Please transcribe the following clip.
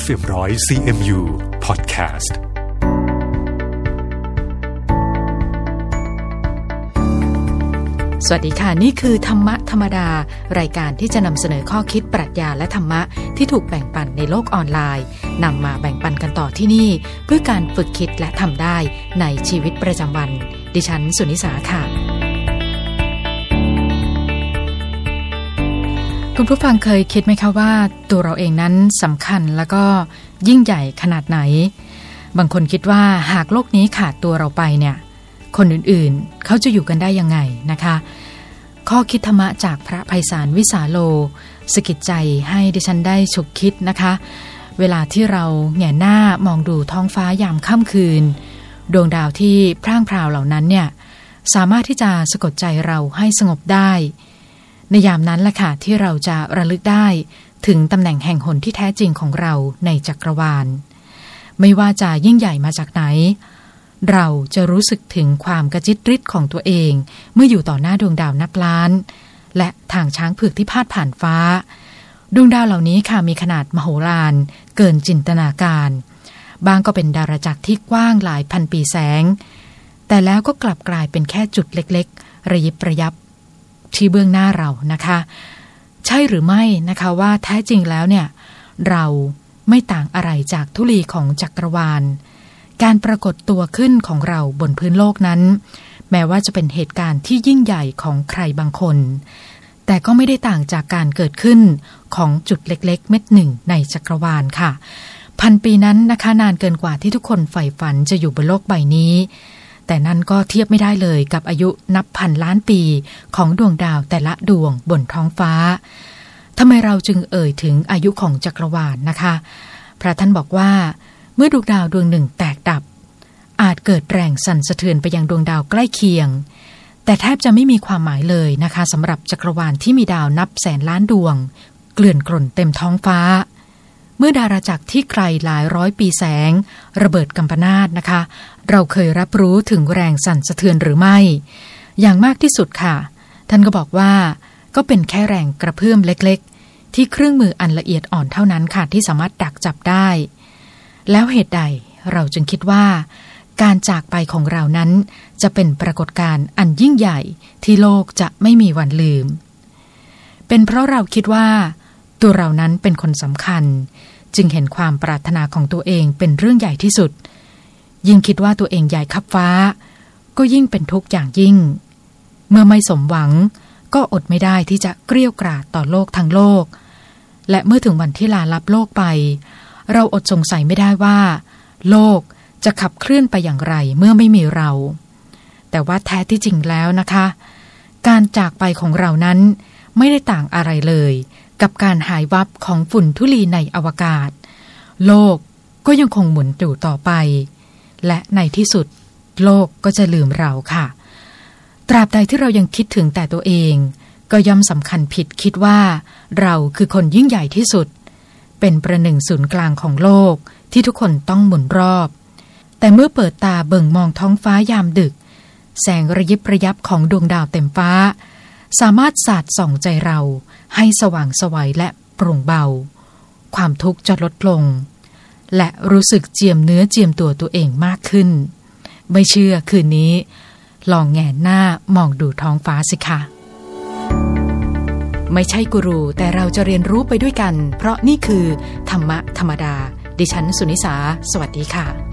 FM100 CMU Podcast สวัสดีค่ะ นี่คือธรรมะธรรมดา รายการที่จะนำเสนอข้อคิดปรัชญาและธรรมะที่ถูกแบ่งปันในโลกออนไลน์นำมาแบ่งปันกันต่อที่นี่ เพื่อการฝึกคิดและทำได้ในชีวิตประจำวัน ดิฉันสุนิสาค่ะ คุณผู้ฟังเคยคิดไหมคะว่าตัวเราเองนั้นสำคัญแล้วก็ยิ่งใหญ่ขนาดไหน บางคนคิดว่าหากโลกนี้ขาดตัวเราไปเนี่ย คนอื่นๆ เขาจะอยู่กันได้ยังไงนะคะ ข้อคิดธรรมะจากพระภัยสารวิสาโลสกิดใจให้ดิฉันได้ฉุกคิดนะคะ เวลาที่เราแหงหน้ามองดูท้องฟ้ายามค่ำคืน ดวงดาวที่พร่างพราวเหล่านั้นเนี่ยสามารถที่จะสะกดใจเราให้สงบได้ ในยามนั้นแหละค่ะที่เราจะระลึกได้ถึงตำแหน่งแห่งหนที่แท้จริงของเราในจักรวาล ไม่ว่าจะยิ่งใหญ่มาจากไหน เราจะรู้สึกถึงความกระจิตริดของตัวเอง เมื่ออยู่ต่อหน้าดวงดาวนับล้าน และทางช้างเผือกที่พาดผ่านฟ้า ดวงดาวเหล่านี้ค่ะมีขนาดมโหฬารเกินจินตนาการ บางก็เป็นดาราจักรที่กว้างหลายพันปีแสง แต่แล้วก็กลับกลายเป็นแค่จุดเล็กๆ ระยิบระยับ ที่เบื้องหน้าเรานะคะ ใช่หรือไม่นะคะว่าแท้จริงแล้วเนี่ย เราไม่ต่างอะไรจากทุลีของจักรวาล การปรากฏตัวขึ้นของเราบนพื้นโลกนั้น แม้ว่าจะเป็นเหตุการณ์ที่ยิ่งใหญ่ของใครบางคน แต่ก็ไม่ได้ต่างจากการเกิดขึ้นของจุดเล็กๆ เม็ดหนึ่งในจักรวาลค่ะ พันปีนั้นนะคะนานเกินกว่าที่ทุกคนใฝ่ฝันจะอยู่บนโลกใบนี้ แต่นั่นก็เทียบไม่ได้เลยกับอายุนับพันล้านปีของดวงดาวแต่ละดวงบนท้องฟ้าทำไมเราจึงเอ่ยถึงอายุของจักรวาลนนะคะ พระท่านบอกว่า เมื่อดวงดาวดวงหนึ่งแตกดับ อาจเกิดแรงสั่นสะเทือนไปยังดวงดาวใกล้เคียง แต่แทบจะไม่มีความหมายเลยนะคะสำหรับจักรวาลที่มีดาวนับแสนล้านดวง เกลื่อนกล่นเต็มท้องฟ้า มื่อดาราจักรที่ไกลหลายร้อยปีแสง ระเบิดกัมปนาตนะคะ เราเคยรับรู้ถึงแรงสั่นสะเทือนหรือไม่ อย่างมากที่สุดค่ะ ท่านก็บอกว่า ก็เป็นแค่แรงกระเพื่อมเล็กๆ ที่เครื่องมืออันละเอียดอ่อนเท่านั้นค่ะที่สามารถดักจับได้ แล้วเหตุใดเราจึงคิดว่า การจากไปของเรานั้น จะเป็นปรากฏการณ์อันยิ่งใหญ่ที่โลกจะไม่มีวันลืม เป็นเพราะเราคิดว่าตัวเรานั้นเป็นคนสำคัญ จึงเห็นความปรารถนาของตัวเองเป็นเรื่องใหญ่ที่สุด ยิ่งคิดว่าตัวเองใหญ่ขับฟ้า ก็ยิ่งเป็นทุกข์อย่างยิ่ง เมื่อไม่สมหวังก็อดไม่ได้ที่จะเกลี้ยวกราดต่อโลกทั้งโลก และเมื่อถึงวันที่ลาลับโลกไป เราอดสงสัยไม่ได้ว่า โลกจะขับเคลื่อนไปอย่างไรเมื่อไม่มีเรา แต่ว่าแท้ที่จริงแล้วนะคะ การจากไปของเรานั้นไม่ได้ต่างอะไรเลย กับการหายวับของฝุ่นทุลีในอวกาศ โลกก็ยังคงหมุนอยู่ต่อไป และในที่สุด โลกก็จะลืมเราค่ะ ตราบใดที่เรายังคิดถึงแต่ตัวเอง ก็ย่อมสำคัญผิดคิดว่า เราคือคนยิ่งใหญ่ที่สุด เป็นประหนึ่งศูนย์กลางของโลกที่ทุกคนต้องหมุนรอบ แต่เมื่อเปิดตาเบิ่งมองท้องฟ้ายามดึก แสงระยิบระยับของดวงดาวเต็มฟ้า สามารถสาดส่องใจเราให้สว่างสวัยและโปร่งเบา ความทุกข์จะลดลง และรู้สึกเจียมเนื้อเจียมตัวตัวเองมากขึ้น ไม่เชื่อคืนนี้ ลองแงนหน้ามองดูท้องฟ้าสิคะไม่ใช่กูรูแต่เราจะเรียนรู้ไปด้วยกัน เพราะนี่คือ ธรรมะธรรมดา ดิฉันสุนิสา สวัสดีค่ะ